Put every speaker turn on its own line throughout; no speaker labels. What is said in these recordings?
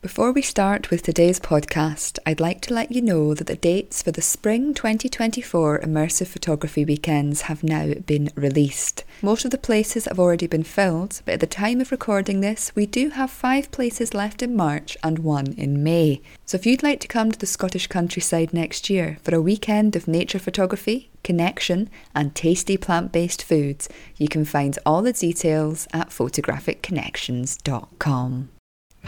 Before we start with today's podcast, I'd like to let you know that the dates for the Spring 2024 Immersive Photography Weekends have now been released. Most of the places have already been filled, but at the time of recording this, we do have five places left in March and one in May. So if you'd like to come to the Scottish countryside next year for a weekend of nature photography, connection, and tasty plant based foods, you can find all the details at photographicconnections.com.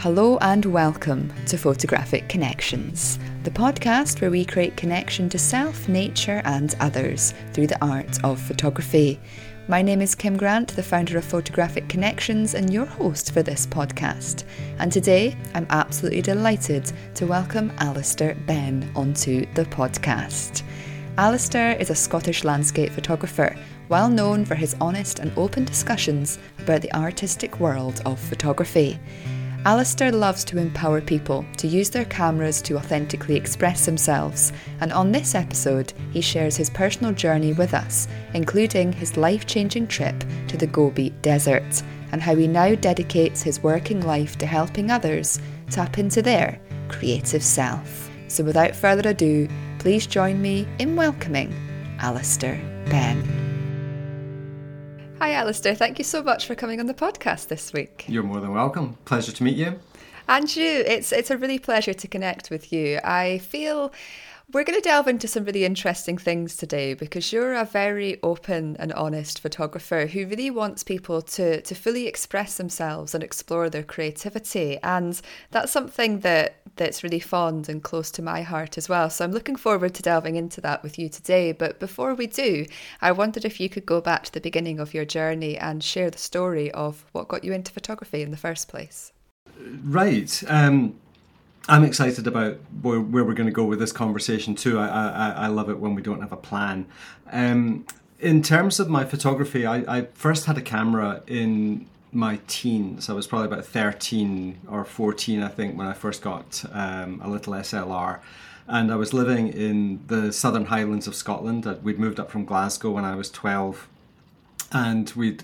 Hello and welcome to Photographic Connections, the podcast where we create connection to self, nature, and others through the art of photography. My name is Kim Grant, the founder of Photographic Connections and your host for this podcast. And today I'm absolutely delighted to welcome Alister Benn onto the podcast. Alister is a Scottish landscape photographer, well known for his honest and open discussions about the artistic world of photography. Alister loves to empower people to use their cameras to authentically express themselves, and on this episode, he shares his personal journey with us, including his life changing trip to the Gobi Desert, and how he now dedicates his working life to helping others tap into their creative self. So, without further ado, please join me in welcoming Alister Benn. Hi, Alister. Thank you so much for coming on the podcast this week.
You're more than welcome. Pleasure to meet you.
And you. It's it's a really pleasure to connect with you. I feel we're going to delve into some really interesting things today because you're a very open and honest photographer who really wants people to, to fully express themselves and explore their creativity. And that's something that, that's really fond and close to my heart as well. So I'm looking forward to delving into that with you today. But before we do, I wondered if you could go back to the beginning of your journey and share the story of what got you into photography in the first place.
Right. Um I'm excited about where, where we're going to go with this conversation too. I, I, I love it when we don't have a plan. Um, in terms of my photography, I, I first had a camera in my teens. I was probably about 13 or 14, I think, when I first got um, a little SLR. And I was living in the southern highlands of Scotland. We'd moved up from Glasgow when I was 12. And we'd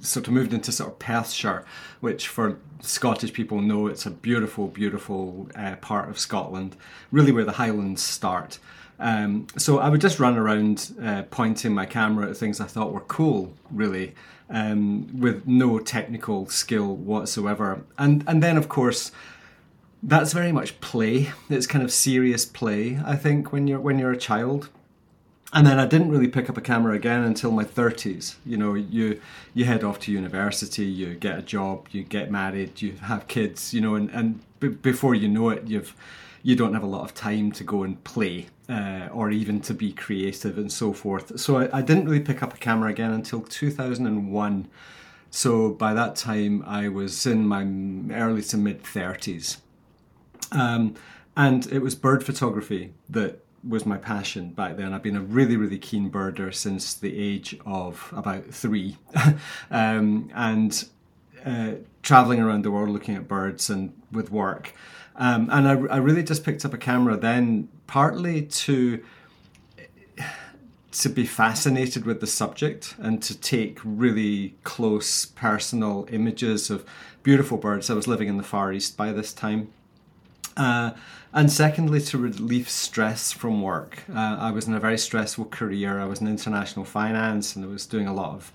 sort of moved into sort of Perthshire, which for Scottish people know it's a beautiful, beautiful uh, part of Scotland, really where the Highlands start. Um, so I would just run around uh, pointing my camera at things I thought were cool, really, um, with no technical skill whatsoever. And and then of course, that's very much play. It's kind of serious play. I think when you're when you're a child, and then I didn't really pick up a camera again until my 30s. You know, you you head off to university, you get a job, you get married, you have kids. You know, and and b- before you know it, you've you don't have a lot of time to go and play uh, or even to be creative and so forth. So I, I didn't really pick up a camera again until 2001. So by that time, I was in my early to mid 30s. Um, and it was bird photography that was my passion back then. I've been a really, really keen birder since the age of about three, um, and uh, traveling around the world looking at birds and with work. Um, and I, I really just picked up a camera then, partly to to be fascinated with the subject and to take really close personal images of beautiful birds. I was living in the Far East by this time. Uh, and secondly, to relieve stress from work. Uh, I was in a very stressful career. I was in international finance and I was doing a lot of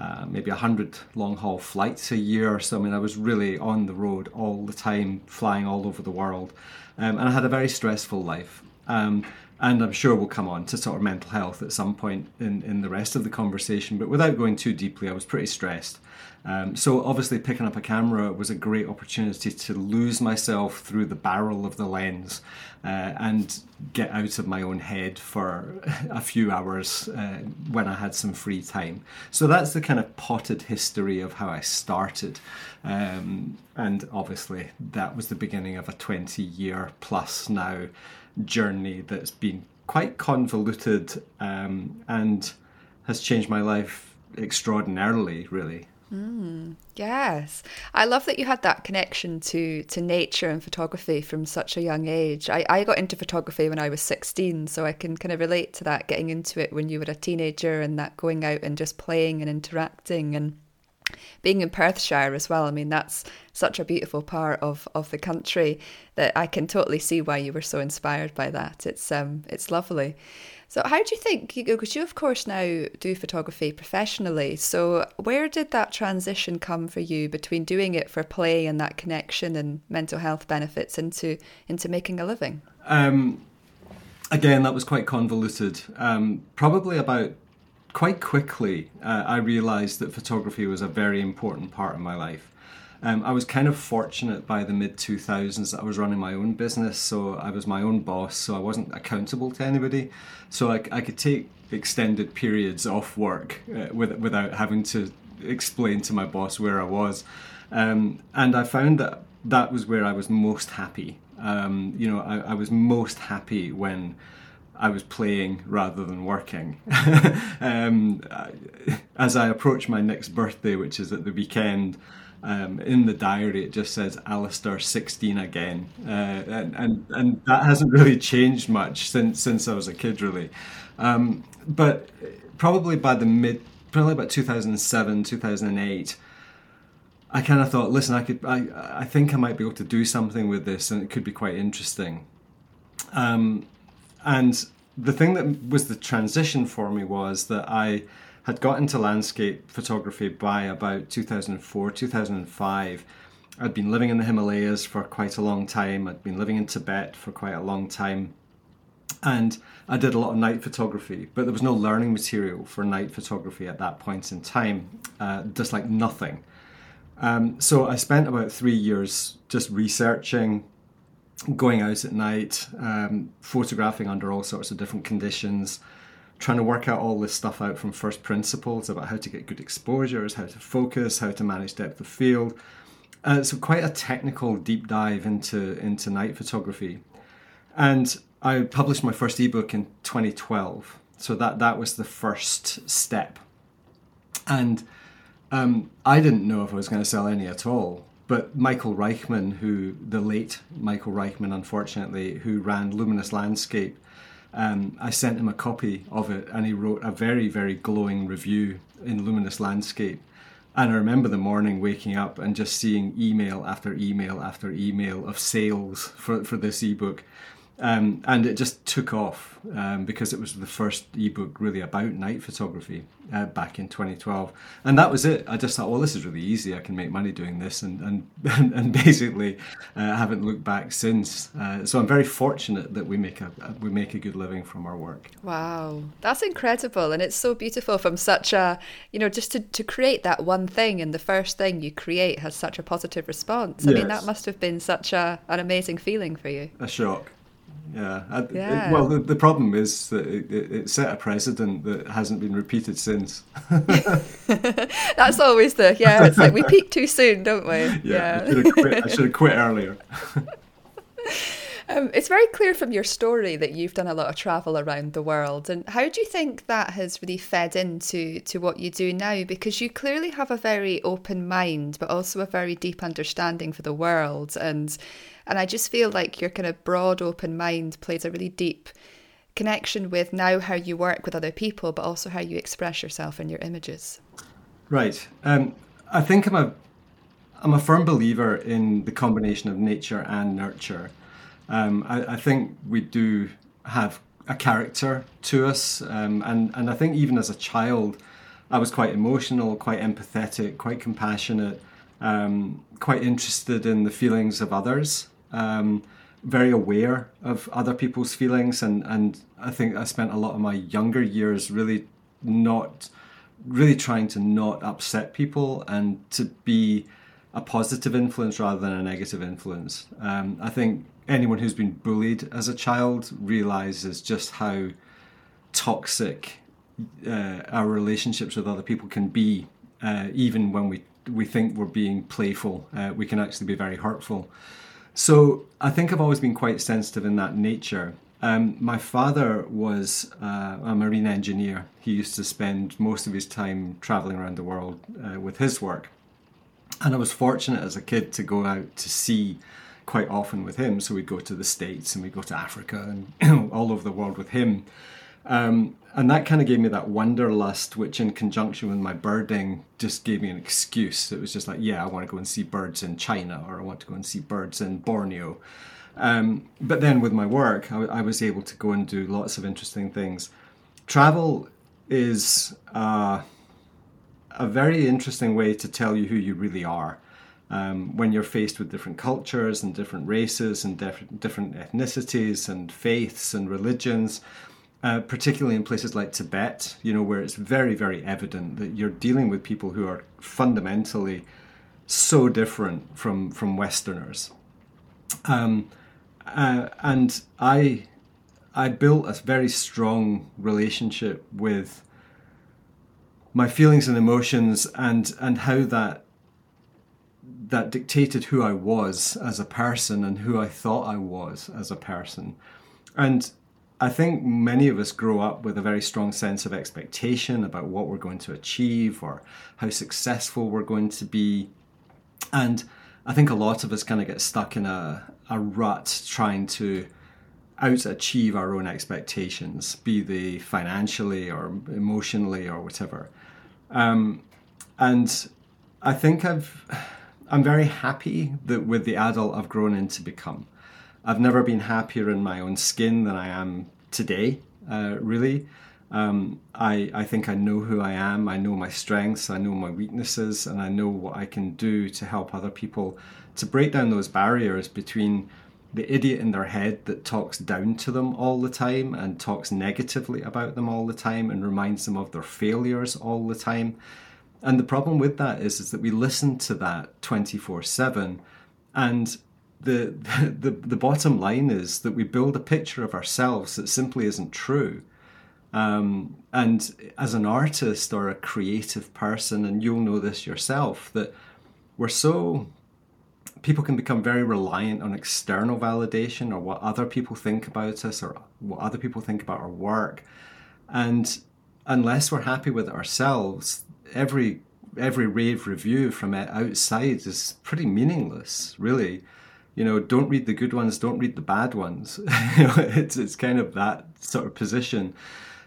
uh, maybe 100 long haul flights a year or so. I mean, I was really on the road all the time, flying all over the world. Um, and I had a very stressful life. Um, and I'm sure we'll come on to sort of mental health at some point in, in the rest of the conversation. But without going too deeply, I was pretty stressed. Um, so obviously, picking up a camera was a great opportunity to lose myself through the barrel of the lens uh, and get out of my own head for a few hours uh, when I had some free time. So that's the kind of potted history of how I started. Um, and obviously, that was the beginning of a 20 year plus now journey that's been quite convoluted um, and has changed my life extraordinarily, really.
Mm, yes, I love that you had that connection to to nature and photography from such a young age. I, I got into photography when I was sixteen, so I can kind of relate to that getting into it when you were a teenager and that going out and just playing and interacting and being in Perthshire as well, I mean, that's such a beautiful part of, of the country that I can totally see why you were so inspired by that. It's um, it's lovely. So, how do you think, because you, of course, now do photography professionally, so where did that transition come for you between doing it for play and that connection and mental health benefits into, into making a living?
Um, again, that was quite convoluted. Um, probably about quite quickly, uh, I realised that photography was a very important part of my life. Um, I was kind of fortunate by the mid 2000s that I was running my own business, so I was my own boss, so I wasn't accountable to anybody. So I, I could take extended periods off work uh, with, without having to explain to my boss where I was. Um, and I found that that was where I was most happy. Um, you know, I, I was most happy when I was playing rather than working. um, as I approach my next birthday, which is at the weekend, um, in the diary it just says Alister 16 again, uh, and, and and that hasn't really changed much since since I was a kid, really. Um, but probably by the mid, probably about 2007, 2008. I kind of thought, listen, I could, I, I think I might be able to do something with this, and it could be quite interesting. Um, and the thing that was the transition for me was that I had got into landscape photography by about 2004, 2005. I'd been living in the Himalayas for quite a long time. I'd been living in Tibet for quite a long time. And I did a lot of night photography, but there was no learning material for night photography at that point in time, uh, just like nothing. Um, so I spent about three years just researching, going out at night, um, photographing under all sorts of different conditions, trying to work out all this stuff out from first principles about how to get good exposures, how to focus, how to manage depth of field. Uh, so quite a technical deep dive into into night photography, and I published my first ebook in 2012. So that that was the first step, and um, I didn't know if I was going to sell any at all. But Michael Reichmann, who the late Michael Reichmann, unfortunately, who ran Luminous Landscape, um, I sent him a copy of it, and he wrote a very, very glowing review in Luminous Landscape. And I remember the morning waking up and just seeing email after email after email of sales for, for this ebook. Um, and it just took off um, because it was the first ebook really about night photography uh, back in 2012 and that was it. I just thought well this is really easy. I can make money doing this and and, and basically uh, haven't looked back since. Uh, so i'm very fortunate that we make a we make a good living from our work.
Wow. That's incredible. And it's so beautiful from such a you know just to, to create that one thing and the first thing you create has such a positive response. I yes. mean that must have been such a, an amazing feeling for you.
A shock yeah. I, yeah. It, well, the, the problem is that it, it, set a precedent that hasn't been repeated since.
That's always the yeah. It's like we peak too soon, don't we?
Yeah. yeah. I, should quit, I should have quit earlier.
Um, it's very clear from your story that you've done a lot of travel around the world, and how do you think that has really fed into to what you do now? Because you clearly have a very open mind, but also a very deep understanding for the world, and and I just feel like your kind of broad, open mind plays a really deep connection with now how you work with other people, but also how you express yourself in your images.
Right. Um, I think I'm a I'm a firm believer in the combination of nature and nurture. Um, I, I, think we do have a character to us, um, and and I think even as a child, I was quite emotional, quite empathetic, quite compassionate, um, quite interested in the feelings of others, um, very aware of other people's feelings, and and I think I spent a lot of my younger years really not really trying to not upset people and to be a positive influence rather than a negative influence. Um, I think anyone who's been bullied as a child realizes just how toxic uh, our relationships with other people can be, uh, even when we we think we're being playful. Uh, we can actually be very hurtful. So I think I've always been quite sensitive in that nature. Um, my father was uh, a marine engineer. He used to spend most of his time traveling around the world uh, with his work. And I was fortunate as a kid to go out to sea quite often with him. So we'd go to the States and we'd go to Africa and all over the world with him. Um, and that kind of gave me that wanderlust, which in conjunction with my birding just gave me an excuse. It was just like, yeah, I want to go and see birds in China or I want to go and see birds in Borneo. Um, but then with my work, I, I, was able to go and do lots of interesting things. Travel is uh, a very interesting way to tell you who you really are. Um, when you're faced with different cultures and different races and different, different ethnicities and faiths and religions, uh, particularly in places like Tibet, you know, where it's very, very evident that you're dealing with people who are fundamentally so different from from Westerners. Um, uh, and I, I built a very strong relationship with my feelings and emotions, and and how that that dictated who I was as a person and who I thought I was as a person, and I think many of us grow up with a very strong sense of expectation about what we're going to achieve or how successful we're going to be. And I think a lot of us kind of get stuck in a, a rut trying to out achieve our own expectations, be they financially or emotionally or whatever. Um, and I think I've, I'm very happy that with the adult I've grown into become. I've never been happier in my own skin than I am today, uh, really. Um, I, I think I know who I am, I know my strengths, I know my weaknesses, and I know what I can do to help other people to break down those barriers between the idiot in their head that talks down to them all the time and talks negatively about them all the time and reminds them of their failures all the time. And the problem with that is, is that we listen to that 24 7 and the, the the bottom line is that we build a picture of ourselves that simply isn't true. Um, and as an artist or a creative person, and you'll know this yourself, that we're so people can become very reliant on external validation or what other people think about us or what other people think about our work. And unless we're happy with ourselves, every every rave review from outside is pretty meaningless, really you know, don't read the good ones, don't read the bad ones. you it's it's kind of that sort of position.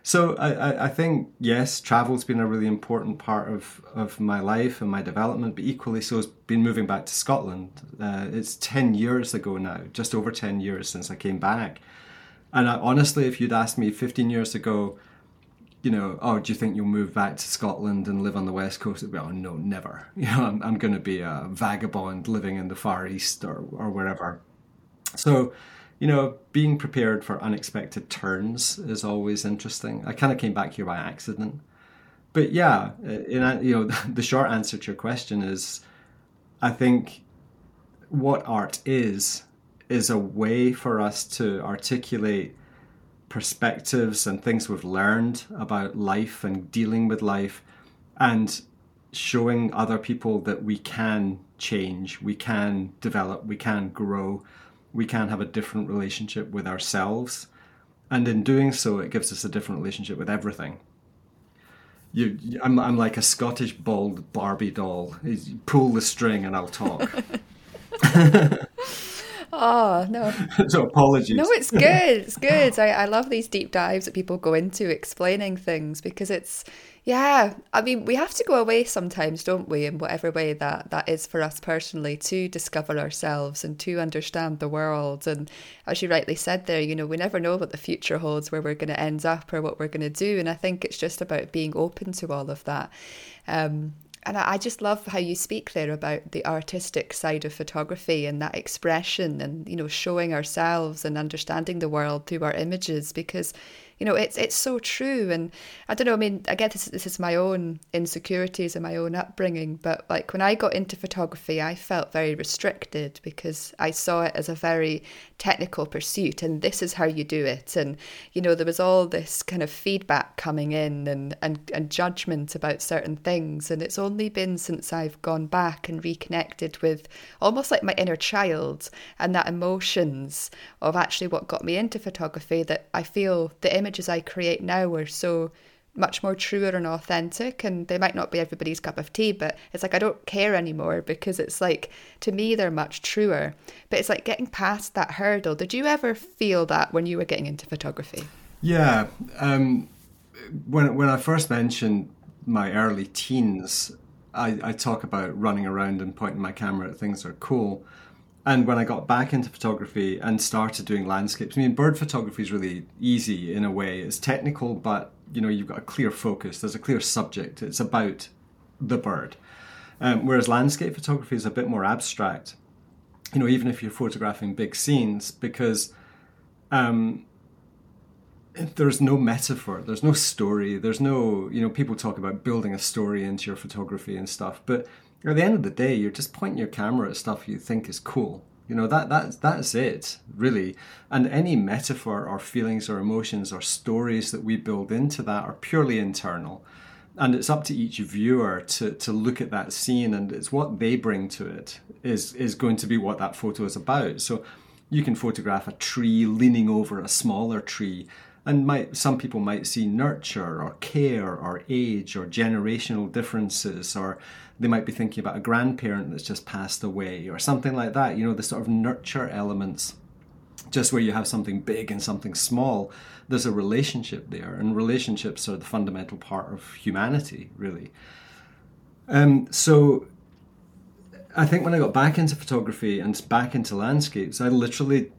So I, I think yes, travel's been a really important part of, of my life and my development, but equally so has been moving back to Scotland. Uh, it's ten years ago now, just over ten years since I came back. And I, honestly, if you'd asked me fifteen years ago, you know, oh, do you think you'll move back to Scotland and live on the west coast? Well, oh, no, never. You know, I'm, I'm going to be a vagabond living in the Far East or, or wherever. So, you know, being prepared for unexpected turns is always interesting. I kind of came back here by accident. But yeah, uh, in, you know, the short answer to your question is I think what art is, is a way for us to articulate perspectives and things we've learned about life and dealing with life and showing other people that we can change, we can develop, we can grow, we can have a different relationship with ourselves. And in doing so, it gives us a different relationship with everything. You, I'm, I'm like a Scottish bald Barbie doll. Pull the string and I'll talk.
Oh, no.
so apologies.
No, it's good. It's good. I, I love these deep dives that people go into explaining things because it's, yeah, I mean, we have to go away sometimes, don't we, in whatever way that, that is for us personally, to discover ourselves and to understand the world. And as you rightly said there, you know, we never know what the future holds, where we're going to end up or what we're going to do. And I think it's just about being open to all of that. Um, and I just love how you speak there about the artistic side of photography and that expression and you know showing ourselves and understanding the world through our images because you know it's it's so true. And i don't know i mean i guess this, this is my own insecurities and my own upbringing but like when i got into photography i felt very restricted because i saw it as a very technical pursuit and this is how you do it. And you know there was all this kind of feedback coming in and and, and judgment about certain things. And it's only been since i've gone back and reconnected with almost like my inner child and that emotions of actually what got me into photography that i feel the image images I create now are so much more truer and authentic and they might not be everybody's cup of tea but it's like I don't care anymore because it's like to me they're much truer but it's like getting past that hurdle did you ever feel that when you were getting into photography
Yeah. Um, when when I first mentioned my early teens, I, I talk about running around and pointing my camera at things that are cool. And when I got back into photography and started doing landscapes, I mean, bird photography is really easy in a way. It's technical, but you know, you've got a clear focus. There's a clear subject. It's about the bird. Um, whereas landscape photography is a bit more abstract. You know, even if you're photographing big scenes, because um, there's no metaphor, there's no story, there's no, you know, people talk about building a story into your photography and stuff, but at the end of the day, you're just pointing your camera at stuff you think is cool. You know, that that's that's it, really. And any metaphor or feelings or emotions or stories that we build into that are purely internal. And it's up to each viewer to, to look at that scene and it's what they bring to it is is going to be what that photo is about. So you can photograph a tree leaning over a smaller tree and might some people might see nurture or care or age or generational differences or they might be thinking about a grandparent that's just passed away or something like that you know the sort of nurture elements just where you have something big and something small there's a relationship there and relationships are the fundamental part of humanity really um, so I think when I got back into photography and back into landscapes, I literally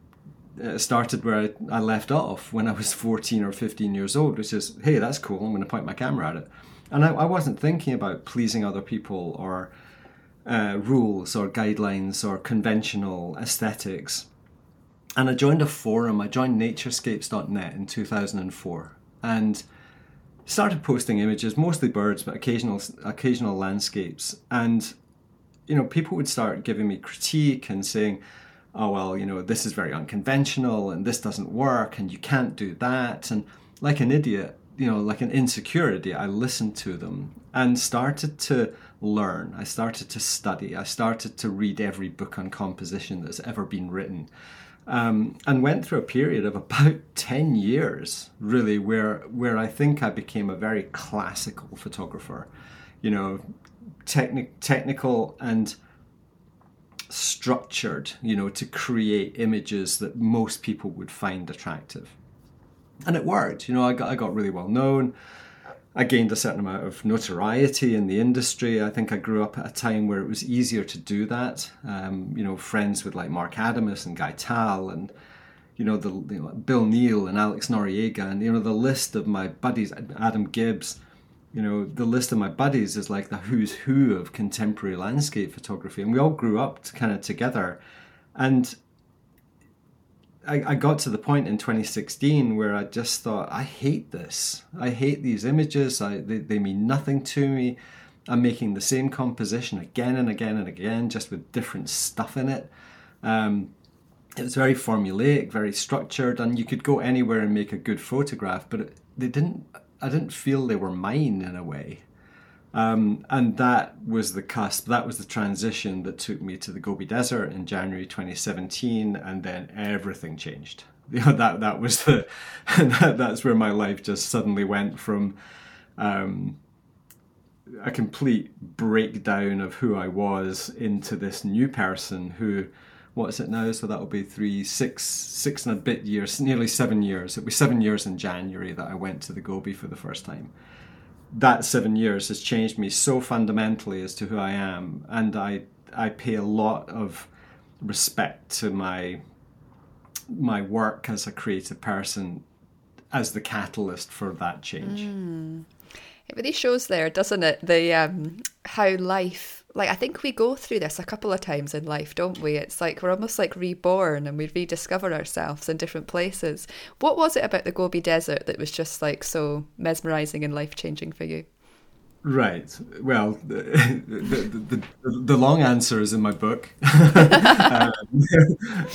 uh, started where I, I, left off when I was 14 or 15 years old, which is, hey, that's cool, I'm going to point my camera at it. And I, I wasn't thinking about pleasing other people or uh, rules or guidelines or conventional aesthetics. And I joined a forum, I joined naturescapes.net in 2004 and started posting images, mostly birds, but occasional, occasional landscapes. And you know, people would start giving me critique and saying, oh, well, you know, this is very unconventional and this doesn't work and you can't do that. And like an idiot, you know, like an insecurity, I listened to them and started to learn. I started to study. I started to read every book on composition that's ever been written. Um, and went through a period of about 10 years, really, where, where I think I became a very classical photographer. You know, techni- technical and structured, you know, to create images that most people would find attractive. And it worked. You know, I got I got really well known. I gained a certain amount of notoriety in the industry. I think I grew up at a time where it was easier to do that. Um, you know, friends with like Mark Adamus and Guy Tal and you know the you know, Bill Neill and Alex Noriega and you know the list of my buddies, Adam Gibbs you know, the list of my buddies is like the who's who of contemporary landscape photography, and we all grew up to, kind of together. And I, I got to the point in 2016 where I just thought, I hate this. I hate these images. I, they, they mean nothing to me. I'm making the same composition again and again and again, just with different stuff in it. Um, it was very formulaic, very structured, and you could go anywhere and make a good photograph, but it, they didn't I didn't feel they were mine in a way. Um, and that was the cusp, that was the transition that took me to the Gobi Desert in January 2017, and then everything changed. That that was the that, that's where my life just suddenly went from um, a complete breakdown of who I was into this new person who what is it now? So that'll be three, six, six and a bit years, nearly seven years. It'll be seven years in January that I went to the Gobi for the first time. That seven years has changed me so fundamentally as to who I am, and I I pay a lot of respect to my my work as a creative person as the catalyst for that change.
Mm. It really shows there, doesn't it? The um, how life like I think we go through this a couple of times in life, don't we? It's like we're almost like reborn and we rediscover ourselves in different places. What was it about the Gobi Desert that was just like so mesmerizing and life changing for you?
Right. Well, the, the, the, the, long answer is in my book, um,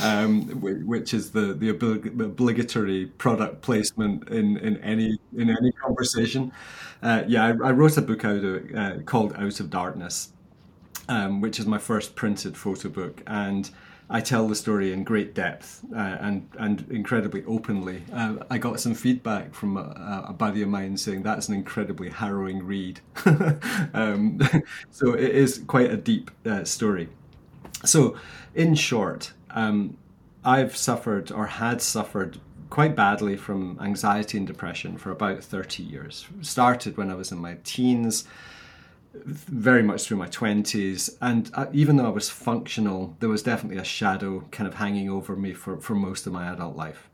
um, which is the, the obligatory product placement in, in any in any conversation. Uh, yeah, I, I, wrote a book out of, uh, called Out of Darkness, um, which is my first printed photo book, and I tell the story in great depth uh, and and incredibly openly. Uh, I got some feedback from a, a, buddy of mine saying that's an incredibly harrowing read. um, so it is quite a deep uh, story. So, in short, um, I've suffered or had suffered quite badly from anxiety and depression for about 30 years. Started when I was in my teens, very much through my 20s. And uh, even though I was functional, there was definitely a shadow kind of hanging over me for, for most of my adult life.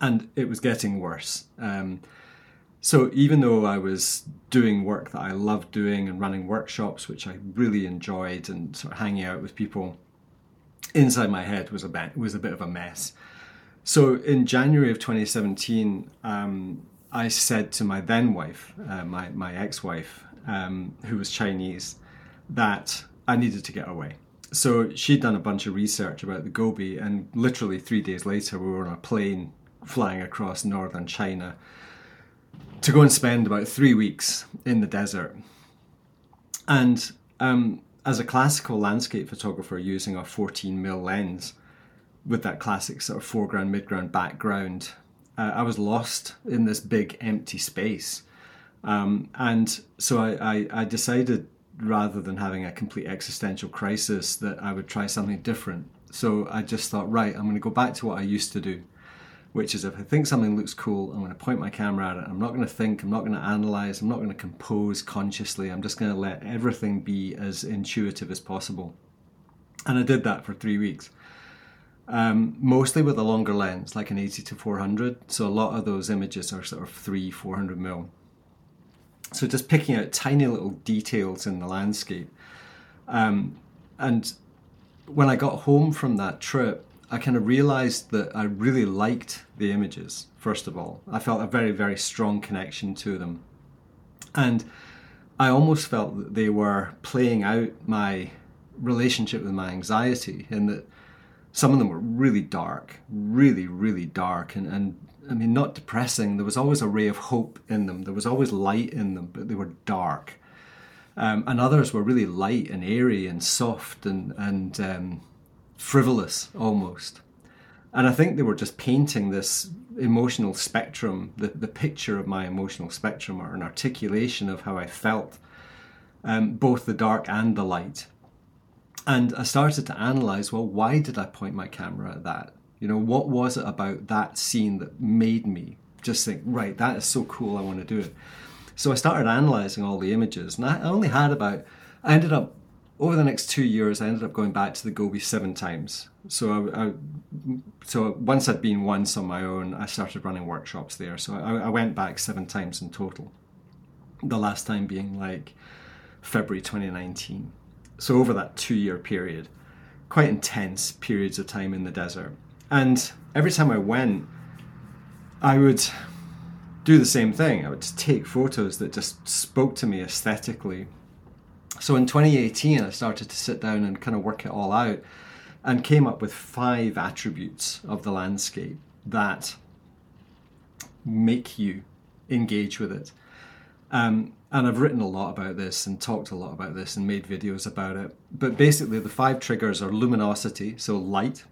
And it was getting worse. Um, so even though I was doing work that I loved doing and running workshops, which I really enjoyed, and sort of hanging out with people, inside my head was a bit was a bit of a mess. So in January of 2017, um, I said to my then wife, uh, my my ex wife, um, who was Chinese, that I needed to get away. So she'd done a bunch of research about the Gobi, and literally three days later, we were on a plane flying across northern China to go and spend about three weeks in the desert. And um, as a classical landscape photographer using a 14 mm lens with that classic sort of foreground, midground, background, uh, I was lost in this big empty space. Um, and so I, I, I decided rather than having a complete existential crisis that I would try something different. So I just thought, right, I'm going to go back to what I used to do which is if I think something looks cool, I'm going to point my camera at it. I'm not going to think, I'm not going to analyze, I'm not going to compose consciously. I'm just going to let everything be as intuitive as possible. And I did that for three weeks. Um, mostly with a longer lens, like an 80 to 400. So a lot of those images are sort of three, 400 mil. So just picking out tiny little details in the landscape. Um, and when I got home from that trip, I kind of realized that I really liked the images, first of all. I felt a very, very strong connection to them. And I almost felt that they were playing out my relationship with my anxiety, in that some of them were really dark, really, really dark, and, and I mean, not depressing. There was always a ray of hope in them, there was always light in them, but they were dark. Um, and others were really light and airy and soft and, and um, frivolous almost. And I think they were just painting this emotional spectrum, the, the picture of my emotional spectrum, or an articulation of how I felt, um, both the dark and the light. And I started to analyze well, why did I point my camera at that? You know, what was it about that scene that made me just think, right, that is so cool, I want to do it. So I started analyzing all the images, and I only had about, I ended up over the next two years, I ended up going back to the Gobi seven times. So, I, I, so once I'd been once on my own, I started running workshops there. So I, I went back seven times in total. The last time being like February 2019. So over that two-year period, quite intense periods of time in the desert. And every time I went, I would do the same thing. I would take photos that just spoke to me aesthetically so in 2018, I started to sit down and kind of work it all out and came up with five attributes of the landscape that make you engage with it. Um, and I've written a lot about this and talked a lot about this and made videos about it. But basically, the five triggers are luminosity, so light,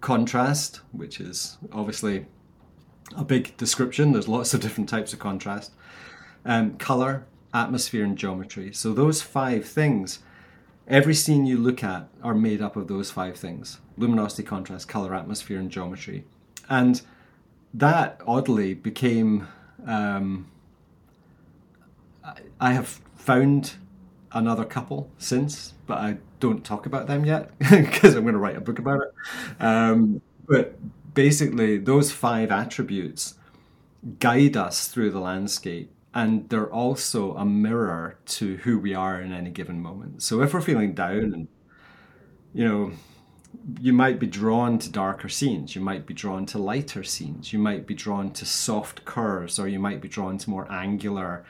contrast, which is obviously a big description, there's lots of different types of contrast, um, color, atmosphere, and geometry. So those five things, every scene you look at are made up of those five things luminosity, contrast, color, atmosphere, and geometry. And that oddly became. Um, I have found another couple since, but I don't talk about them yet because I'm going to write a book about it. Um, but basically, those five attributes guide us through the landscape and they're also a mirror to who we are in any given moment. So if we're feeling down and you know you might be drawn to darker scenes, you might be drawn to lighter scenes, you might be drawn to soft curves, or you might be drawn to more angular,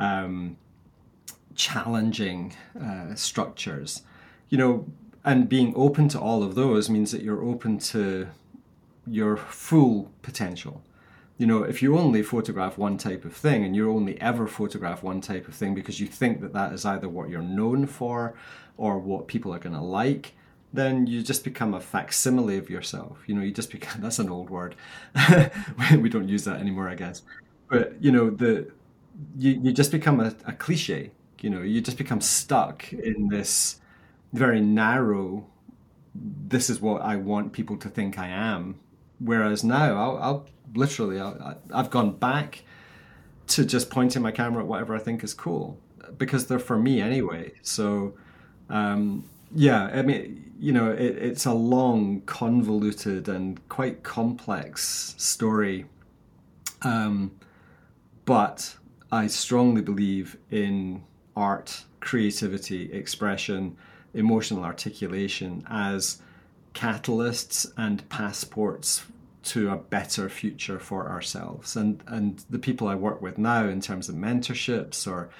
um, challenging uh, structures. You know, and being open to all of those means that you're open to your full potential you know, if you only photograph one type of thing and you only ever photograph one type of thing because you think that that is either what you're known for or what people are going to like, then you just become a facsimile of yourself. You know, you just become that's an old word. we don't use that anymore, I guess. But you know, the you, you just become a, a cliche. You know, you just become stuck in this very narrow. This is what I want people to think I am whereas now I'll, I'll literally I I've gone back to just pointing my camera at whatever I think is cool because they're for me anyway. So um, yeah, I mean, you know, it, it's a long, convoluted, and quite complex story. Um, but I strongly believe in art, creativity, expression, emotional articulation as catalysts and passports to a better future for ourselves. And and the people I work with now in terms of mentorships or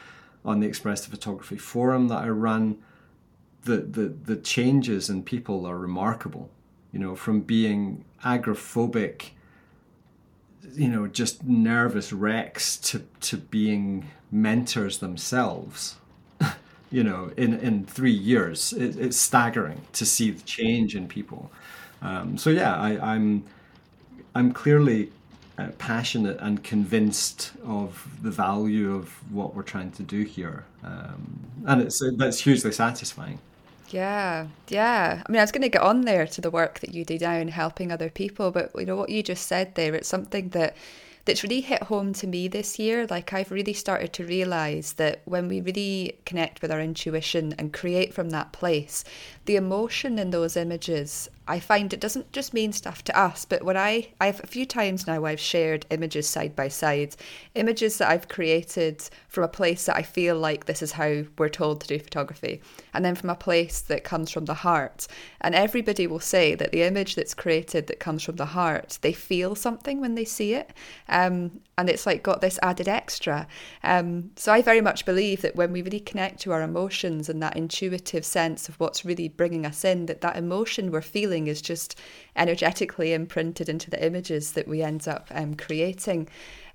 on the Expressive Photography Forum that I run, the, the, the changes in people are remarkable. You know, from being agoraphobic, you know, just nervous wrecks to, to being mentors themselves, you know, in, in three years. It, it's staggering to see the change in people. Um, so yeah, I, I'm I'm clearly uh, passionate and convinced of the value of what we're trying to do here, um, and it's that's hugely satisfying.
Yeah, yeah. I mean, I was going to get on there to the work that you do now in helping other people, but you know what you just said there. It's something that that's really hit home to me this year. Like, I've really started to realize that when we really connect with our intuition and create from that place, the emotion in those images I find it doesn't just mean stuff to us, but when I, I've a few times now I've shared images side by side, images that I've created from a place that I feel like this is how we're told to do photography, and then from a place that comes from the heart. And everybody will say that the image that's created that comes from the heart, they feel something when they see it. Um, and it's like got this added extra. Um, so I very much believe that when we really connect to our emotions and that intuitive sense of what's really bringing us in, that that emotion we're feeling is just energetically imprinted into the images that we end up um, creating.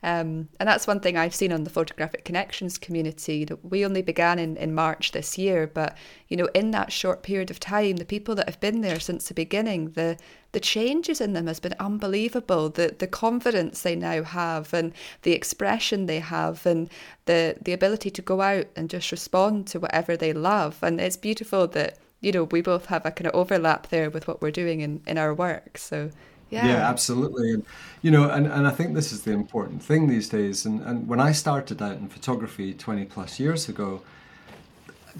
Um, and that's one thing I've seen on the Photographic Connections community. We only began in, in March this year, but you know, in that short period of time, the people that have been there since the beginning, the the changes in them has been unbelievable. The the confidence they now have and the expression they have and the the ability to go out and just respond to whatever they love. And it's beautiful that, you know, we both have a kind of overlap there with what we're doing in, in our work. So
yeah. yeah, absolutely. And you know, and, and I think this is the important thing these days. And, and when I started out in photography 20 plus years ago,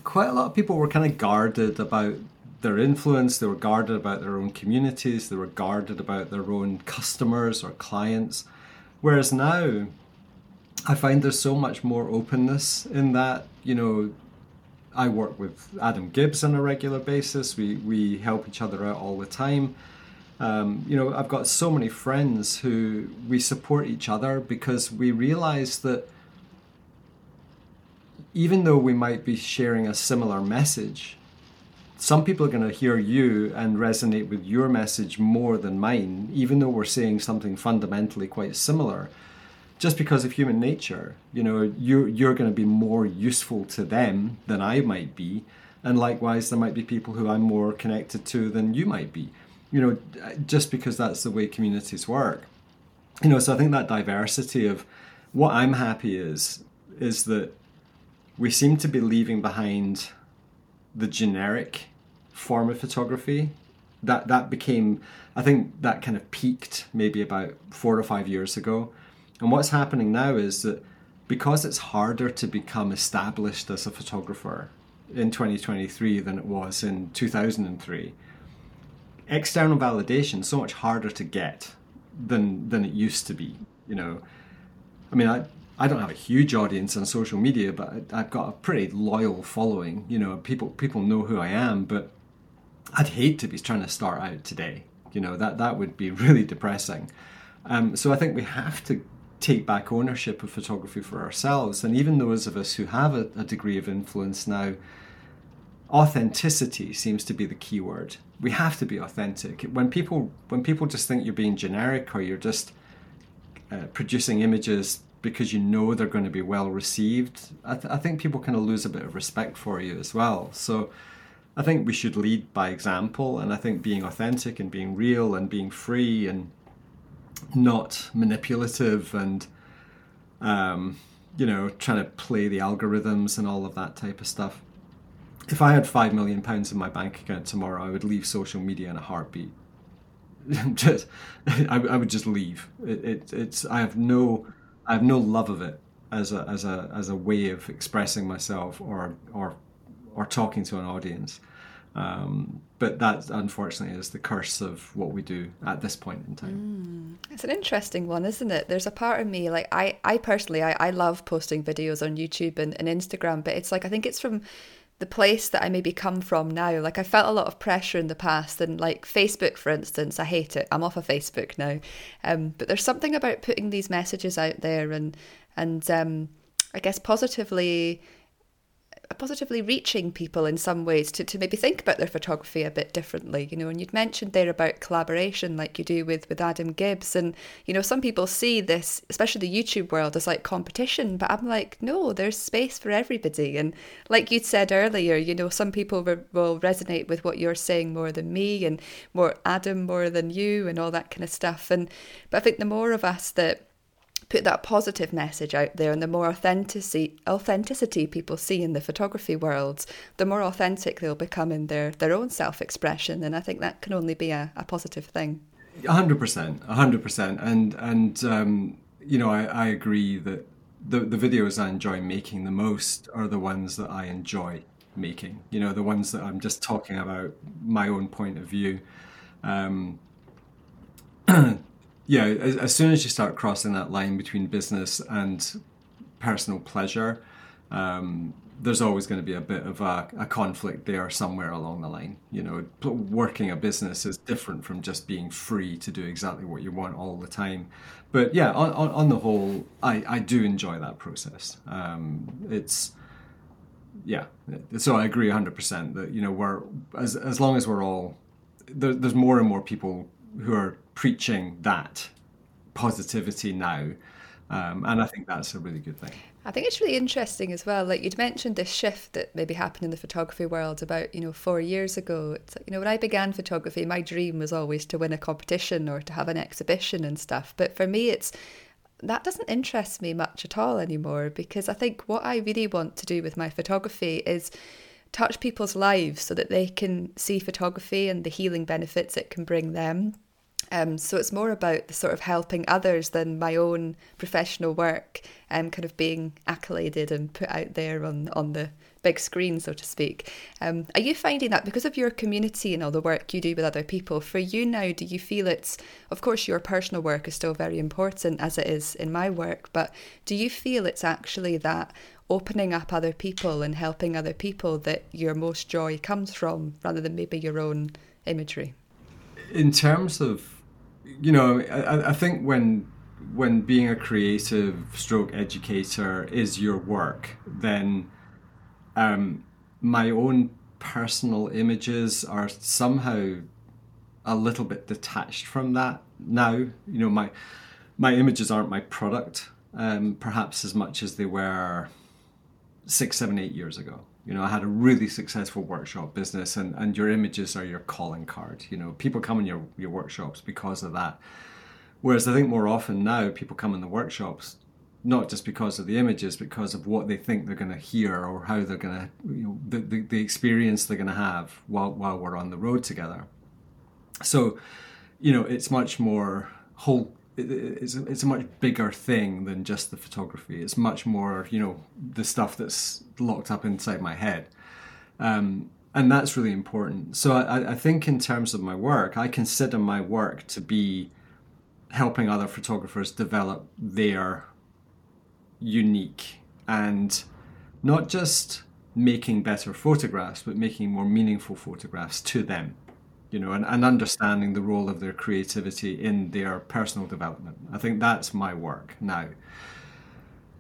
quite a lot of people were kind of guarded about their influence, they were guarded about their own communities, they were guarded about their own customers or clients. Whereas now, I find there's so much more openness in that, you know, I work with Adam Gibbs on a regular basis. We we help each other out all the time. Um, you know, I've got so many friends who we support each other because we realize that even though we might be sharing a similar message, some people are going to hear you and resonate with your message more than mine, even though we're saying something fundamentally quite similar. Just because of human nature, you know, you're, you're going to be more useful to them than I might be. And likewise, there might be people who I'm more connected to than you might be you know, just because that's the way communities work. You know, so I think that diversity of what I'm happy is is that we seem to be leaving behind the generic form of photography. That that became, I think, that kind of peaked maybe about four or five years ago. And what's happening now is that because it's harder to become established as a photographer in 2023 than it was in 2003 external validation is so much harder to get than than it used to be. You know, I mean, I I don't have a huge audience on social media, but I've got a pretty loyal following. You know, people people know who I am, but I'd hate to be trying to start out today. You know, that that would be really depressing. Um, so I think we have to take back ownership of photography for ourselves, and even those of us who have a, a degree of influence now authenticity seems to be the key word. We have to be authentic. When people when people just think you're being generic or you're just uh, producing images because you know they're going to be well received, I, th- I think people kind of lose a bit of respect for you as well. So I think we should lead by example, and I think being authentic and being real and being free and not manipulative and um, you know trying to play the algorithms and all of that type of stuff if I had five million pounds in my bank account tomorrow, I would leave social media in a heartbeat. just I, I would just leave. It, it, it's I have no I have no love of it as a as a as a way of expressing myself or or or talking to an audience. Um, but that unfortunately is the curse of what we do at this point in time.
Mm. It's an interesting one, isn't it? There's a part of me, like I, I personally, I, I love posting videos on YouTube and, and Instagram, but it's like I think it's from the place that I maybe come from now. Like I felt a lot of pressure in the past, and like Facebook, for instance, I hate it. I'm off of Facebook now, um, but there's something about putting these messages out there and and um, I guess positively positively reaching people in some ways to, to maybe think about their photography a bit differently you know and you'd mentioned there about collaboration like you do with with adam gibbs and you know some people see this especially the youtube world as like competition but i'm like no there's space for everybody and like you'd said earlier you know some people re- will resonate with what you're saying more than me and more adam more than you and all that kind of stuff and but i think the more of us that put that positive message out there and the more authenticity authenticity people see in the photography world the more authentic they'll become in their their own self-expression and i think that can only be a, a positive thing.
100% 100% and and um, you know I, I agree that the, the videos i enjoy making the most are the ones that i enjoy making you know the ones that i'm just talking about my own point of view. Um, yeah, as, as, soon as you start crossing that line between business and personal pleasure, um, there's always going to be a bit of a, a, conflict there somewhere along the line. You know, working a business is different from just being free to do exactly what you want all the time. But yeah, on, on, on the whole, I, I do enjoy that process. Um, it's yeah, so I agree 100% that you know we're as as long as we're all there, there's more and more people who are preaching that positivity now. Um, and I think that's a really good thing.
I think it's really interesting as well. Like you'd mentioned this shift that maybe happened in the photography world about, you know, four years ago. It's like, you know, when I began photography, my dream was always to win a competition or to have an exhibition and stuff. But for me, it's that doesn't interest me much at all anymore because I think what I really want to do with my photography is touch people's lives so that they can see photography and the healing benefits it can bring them um, so it's more about the sort of helping others than my own professional work and um, kind of being accoladed and put out there on, on the big screen, so to speak. Um, are you finding that because of your community and all the work you do with other people, for you now, do you feel it's, of course, your personal work is still very important as it is in my work, but do you feel it's actually that opening up other people and helping other people that your most joy comes from rather than maybe your own imagery?
In terms of you know, I, I think when when being a creative stroke educator is your work, then um, my own personal images are somehow a little bit detached from that now. You know, my my images aren't my product, um, perhaps as much as they were six, seven, eight years ago. You know, I had a really successful workshop business, and, and your images are your calling card. You know, people come in your, your workshops because of that. Whereas I think more often now, people come in the workshops not just because of the images, because of what they think they're going to hear or how they're going to, you know, the, the, the experience they're going to have while, while we're on the road together. So, you know, it's much more whole it's a, it's a much bigger thing than just the photography. It's much more, you know, the stuff that's locked up inside my head. Um, and that's really important. So I, I think in terms of my work, I consider my work to be helping other photographers develop their unique and not just making better photographs, but making more meaningful photographs to them you know, and, and understanding the role of their creativity in their personal development. I think that's my work now.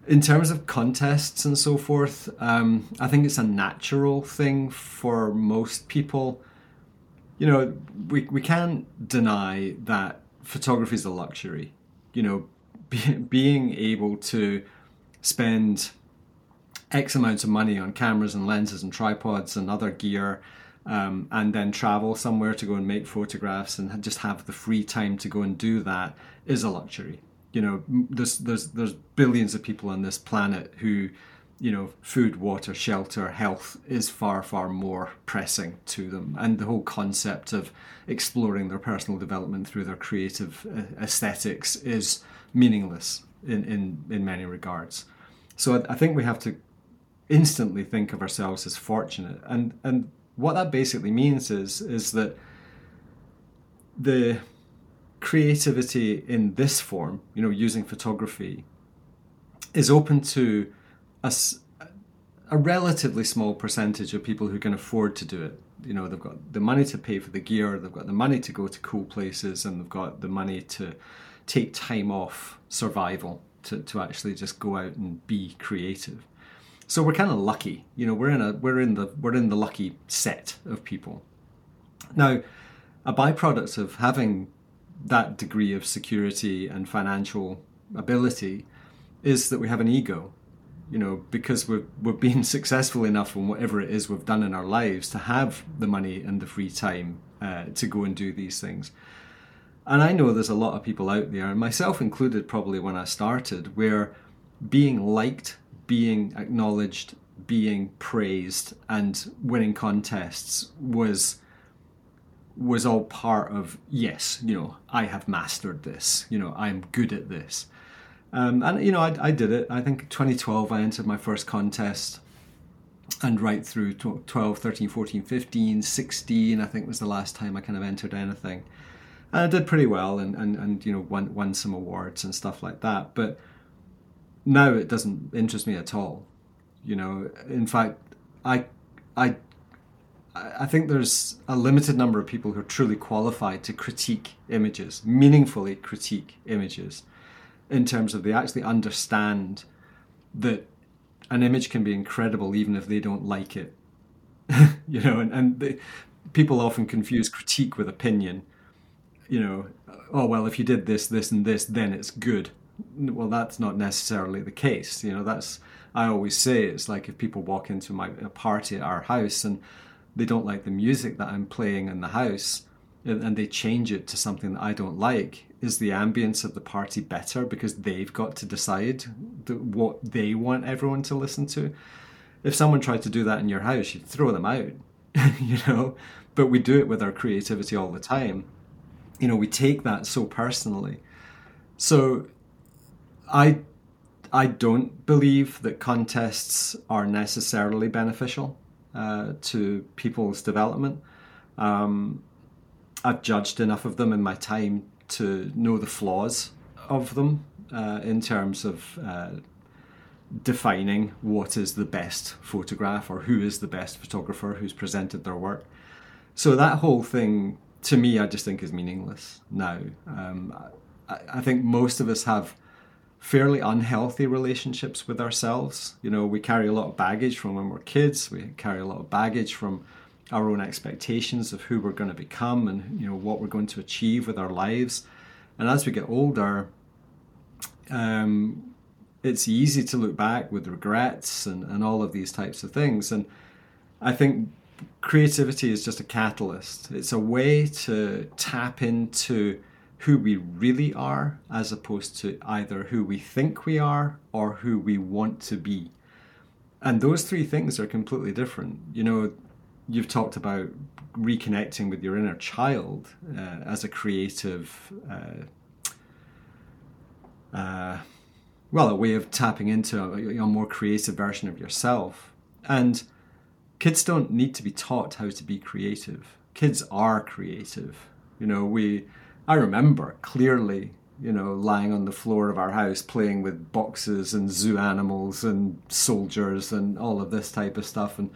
In terms of contests and so forth, um, I think it's a natural thing for most people. You know, we, we can't deny that photography is a luxury. You know, be, being able to spend X amounts of money on cameras and lenses and tripods and other gear um, and then travel somewhere to go and make photographs and just have the free time to go and do that is a luxury. You know, there's there's there's billions of people on this planet who you know, food, water, shelter, health is far, far more pressing to them. And the whole concept of exploring their personal development through their creative uh, aesthetics is meaningless in, in, in many regards. So I, I think we have to instantly think of ourselves as fortunate. And, and what that basically means is, is that the creativity in this form, you know, using photography, is open to a, a relatively small percentage of people who can afford to do it. You know, they've got the money to pay for the gear, they've got the money to go to cool places, and they've got the money to take time off survival to, to actually just go out and be creative. So we're kind of lucky, you know. We're in a we're in the we're in the lucky set of people. Now, a byproduct of having that degree of security and financial ability is that we have an ego you know because we've we've been successful enough in whatever it is we've done in our lives to have the money and the free time uh, to go and do these things and i know there's a lot of people out there myself included probably when i started where being liked being acknowledged being praised and winning contests was was all part of yes you know i have mastered this you know i'm good at this. Um, and you know I, I did it. I think 2012 i entered my first contest and right through 12 13 14 15 16 i think was the last time i kind of entered anything. And i did pretty well and, and, and you know won, won some awards and stuff like that. But now it doesn't interest me at all you know in fact i i I think there's a limited number of people who are truly qualified to critique images, meaningfully critique images, in terms of they actually understand that an image can be incredible even if they don't like it. you know, and, and they, people often confuse critique with opinion. You know, oh, well, if you did this, this, and this, then it's good. Well, that's not necessarily the case. You know, that's, I always say, it's like if people walk into my a party at our house and they don't like the music that I'm playing in the house and they change it to something that I don't like, is the ambience of the party better because they've got to decide what they want everyone to listen to? If someone tried to do that in your house, you'd throw them out, you know? But we do it with our creativity all the time. You know, we take that so personally. So I I don't believe that contests are necessarily beneficial uh, to people's development. Um, I've judged enough of them in my time to know the flaws of them uh, in terms of uh, defining what is the best photograph or who is the best photographer who's presented their work. So that whole thing, to me, I just think is meaningless now. Um, I, I think most of us have fairly unhealthy relationships with ourselves. You know, we carry a lot of baggage from when we're kids. We carry a lot of baggage from our own expectations of who we're going to become and you know what we're going to achieve with our lives. And as we get older, um, it's easy to look back with regrets and, and all of these types of things. And I think creativity is just a catalyst. It's a way to tap into who we really are as opposed to either who we think we are or who we want to be. And those three things are completely different. You know, you've talked about reconnecting with your inner child uh, as a creative, uh, uh, well, a way of tapping into a, a more creative version of yourself. And kids don't need to be taught how to be creative. Kids are creative. You know, we I remember clearly, you know, lying on the floor of our house playing with boxes and zoo animals and soldiers and all of this type of stuff. And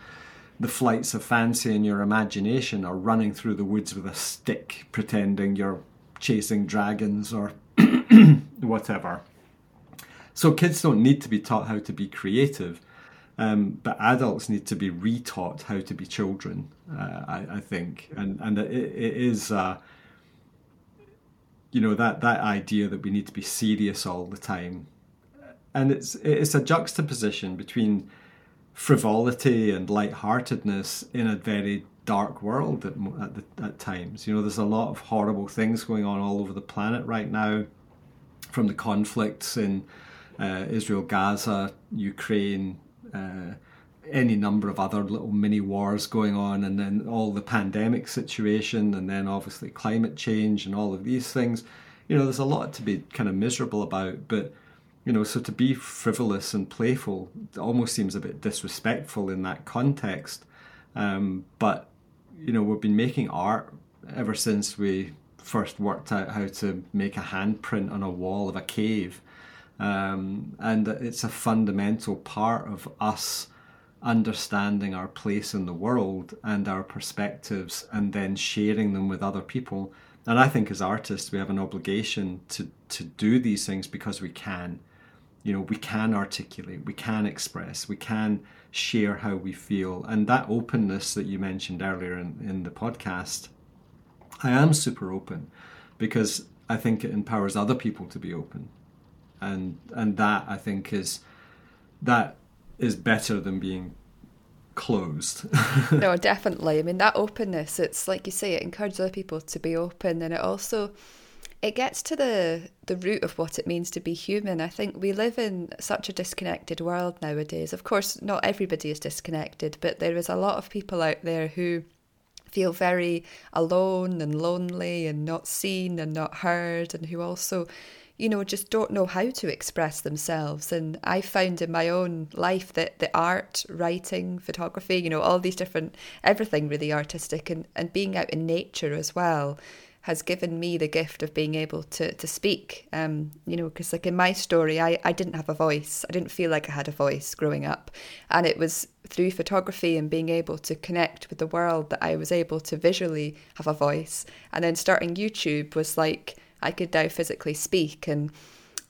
the flights of fancy in your imagination are running through the woods with a stick, pretending you're chasing dragons or whatever. So kids don't need to be taught how to be creative. Um, but adults need to be retaught how to be children, uh, I, I, think, and and it, it is uh, you know that that idea that we need to be serious all the time. And it's it's a juxtaposition between frivolity and lightheartedness in a very dark world at, at, the, at times. You know there's a lot of horrible things going on all over the planet right now from the conflicts in uh, Israel Gaza Ukraine uh, any number of other little mini wars going on, and then all the pandemic situation, and then obviously climate change and all of these things. You know, there's a lot to be kind of miserable about, but you know, so to be frivolous and playful almost seems a bit disrespectful in that context. Um, but you know, we've been making art ever since we first worked out how to make a handprint on a wall of a cave. Um, and it's a fundamental part of us understanding our place in the world and our perspectives and then sharing them with other people. And I think as artists, we have an obligation to, to do these things because we can. You know, we can articulate, we can express, we can share how we feel. And that openness that you mentioned earlier in, in the podcast, I am super open because I think it empowers other people to be open. And and that I think is that is better than being closed.
no, definitely. I mean that openness, it's like you say, it encourages other people to be open and it also it gets to the the root of what it means to be human. I think we live in such a disconnected world nowadays. Of course, not everybody is disconnected, but there is a lot of people out there who feel very alone and lonely and not seen and not heard and who also you know, just don't know how to express themselves. And I found in my own life that the art, writing, photography, you know, all these different, everything really artistic and, and being out in nature as well has given me the gift of being able to to speak. Um, you know, because like in my story, I I didn't have a voice. I didn't feel like I had a voice growing up, and it was through photography and being able to connect with the world that I was able to visually have a voice. And then starting YouTube was like I could now physically speak and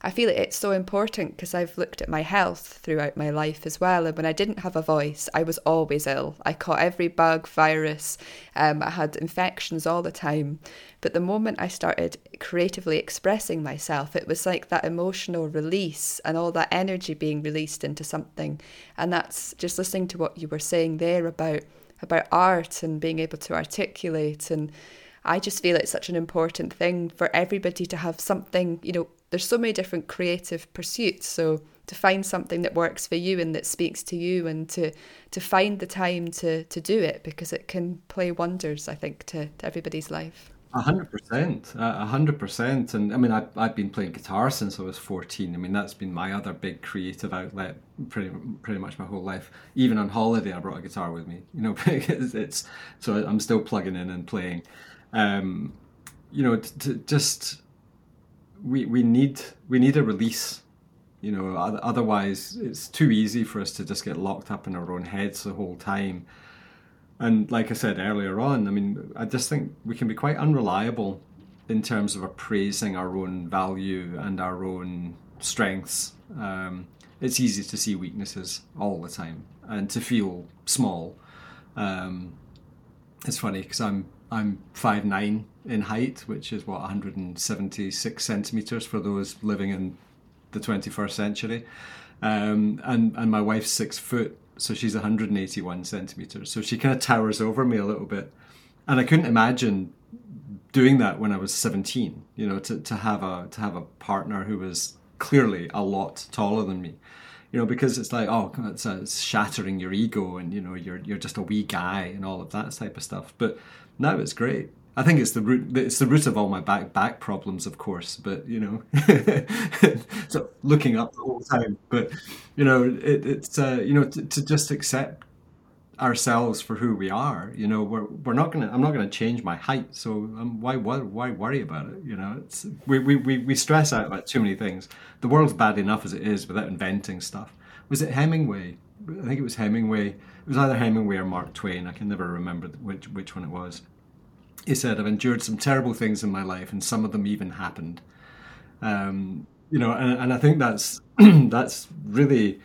I feel it's so important because I've looked at my health throughout my life as well. And when I didn't have a voice, I was always ill. I caught every bug, virus, um, I had infections all the time. But the moment I started creatively expressing myself, it was like that emotional release and all that energy being released into something. And that's just listening to what you were saying there about about art and being able to articulate and I just feel it's such an important thing for everybody to have something, you know, there's so many different creative pursuits. So to find something that works for you and that speaks to you and to to find the time to to do it because it can play wonders, I think, to, to everybody's life.
A hundred percent, a hundred percent, and I mean, I've, I've been playing guitar since I was fourteen. I mean, that's been my other big creative outlet, pretty pretty much my whole life. Even on holiday, I brought a guitar with me, you know, because it's so I'm still plugging in and playing um, you know, to, to just we we need we need a release. You know, otherwise it's too easy for us to just get locked up in our own heads the whole time. And like I said earlier on, I mean, I just think we can be quite unreliable in terms of appraising our own value and our own strengths. Um, it's easy to see weaknesses all the time and to feel small. Um, it's funny because I'm I'm five nine in height, which is what 176 centimeters for those living in the 21st century, um, and and my wife's six foot, so she's 181 centimeters. So she kind of towers over me a little bit, and I couldn't imagine doing that when I was 17. You know, to, to have a to have a partner who was clearly a lot taller than me you know, because it's like, oh, it's, uh, it's, shattering your ego, and you know, you're you're just a wee guy, and all of that type of stuff. But no, it's great. I think it's the root. It's the root of all my back back problems, of course. But you know, so looking up the whole time. But you know, it, it's uh, you know to, to just accept ourselves for who we are. You know, we're we're not gonna. I'm not gonna change my height. So um, why why why worry about it? You know, it's we, we we we stress out about too many things. The world's bad enough as it is without inventing stuff. Was it Hemingway? I think it was Hemingway was either Hemingway or Mark Twain. I can never remember which which one it was. He said, "I've endured some terrible things in my life, and some of them even happened." Um, you know, and, and I think that's that's really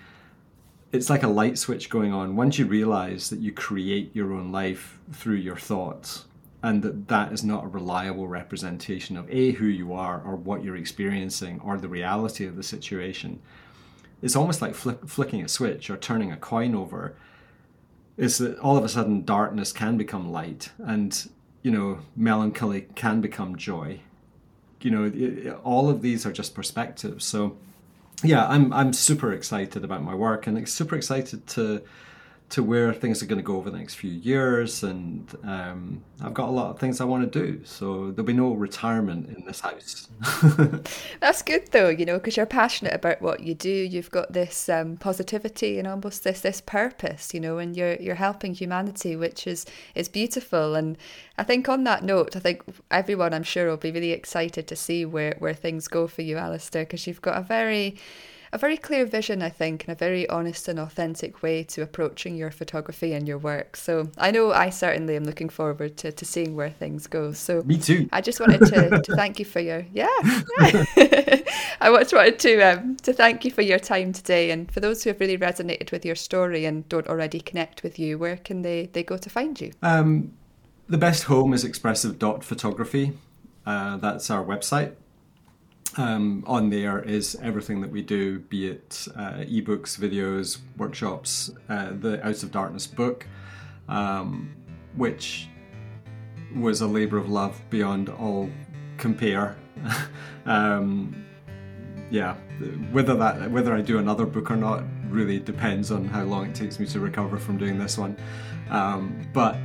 it's like a light switch going on. Once you realize that you create your own life through your thoughts, and that that is not a reliable representation of a who you are or what you're experiencing or the reality of the situation. It's almost like flick, flicking a switch or turning a coin over is that all of a sudden darkness can become light and you know melancholy can become joy. You know it, all of these are just perspectives. So yeah, I'm I'm super excited about my work and super excited to to where things are going to go over the next few years. And um, I've got a lot of things I want to do. So there'll be no retirement in this house.
That's good though, you know, because you're passionate about what you do. You've got this um, positivity and almost this this purpose, you know, and you're you're helping humanity, which is is beautiful. And I think on that note, I think everyone I'm sure will be really excited to see where where things go for you, Alister, because you've got a very a very clear vision, I think, and a very honest and authentic way to approaching your photography and your work. So I know I certainly am looking forward to, to seeing where things go. So
me too.
I just wanted to, to thank you for your yeah. I just wanted to um, to thank you for your time today, and for those who have really resonated with your story and don't already connect with you, where can they they go to find you?
Um, the best home is expressive dot photography. Uh, that's our website um, on there is everything that we do, be it uh, ebooks, videos, workshops, uh, the Out of Darkness book, um, which was a labour of love beyond all compare. um, yeah, whether that whether I do another book or not really depends on how long it takes me to recover from doing this one. Um, but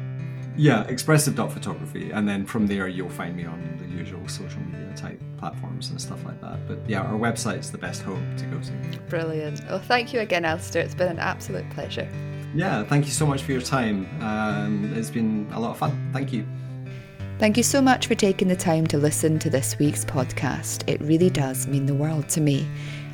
yeah, expressive dot photography, and then from there you'll find me on the usual social media type platforms and stuff like that. But yeah, our website is the best home to go to.
Brilliant. Well, thank you again, Alister. It's been an absolute pleasure.
Yeah, thank you so much for your time. Um, it's been a lot of fun. Thank you.
Thank you so much for taking the time to listen to this week's podcast. It really does mean the world to me.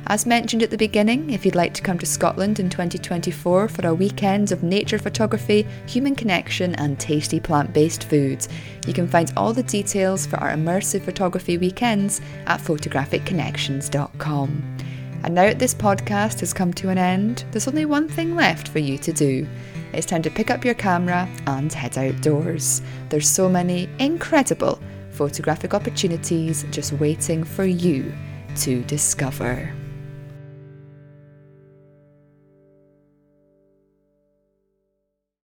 As mentioned at the beginning, if you'd like to come to Scotland in 2024 for a weekend of nature photography, human connection, and tasty plant based foods, you can find all the details for our immersive photography weekends at photographicconnections.com. And now that this podcast has come to an end, there's only one thing left for you to do. It's time to pick up your camera and head outdoors. There's so many incredible photographic opportunities just waiting for you to discover.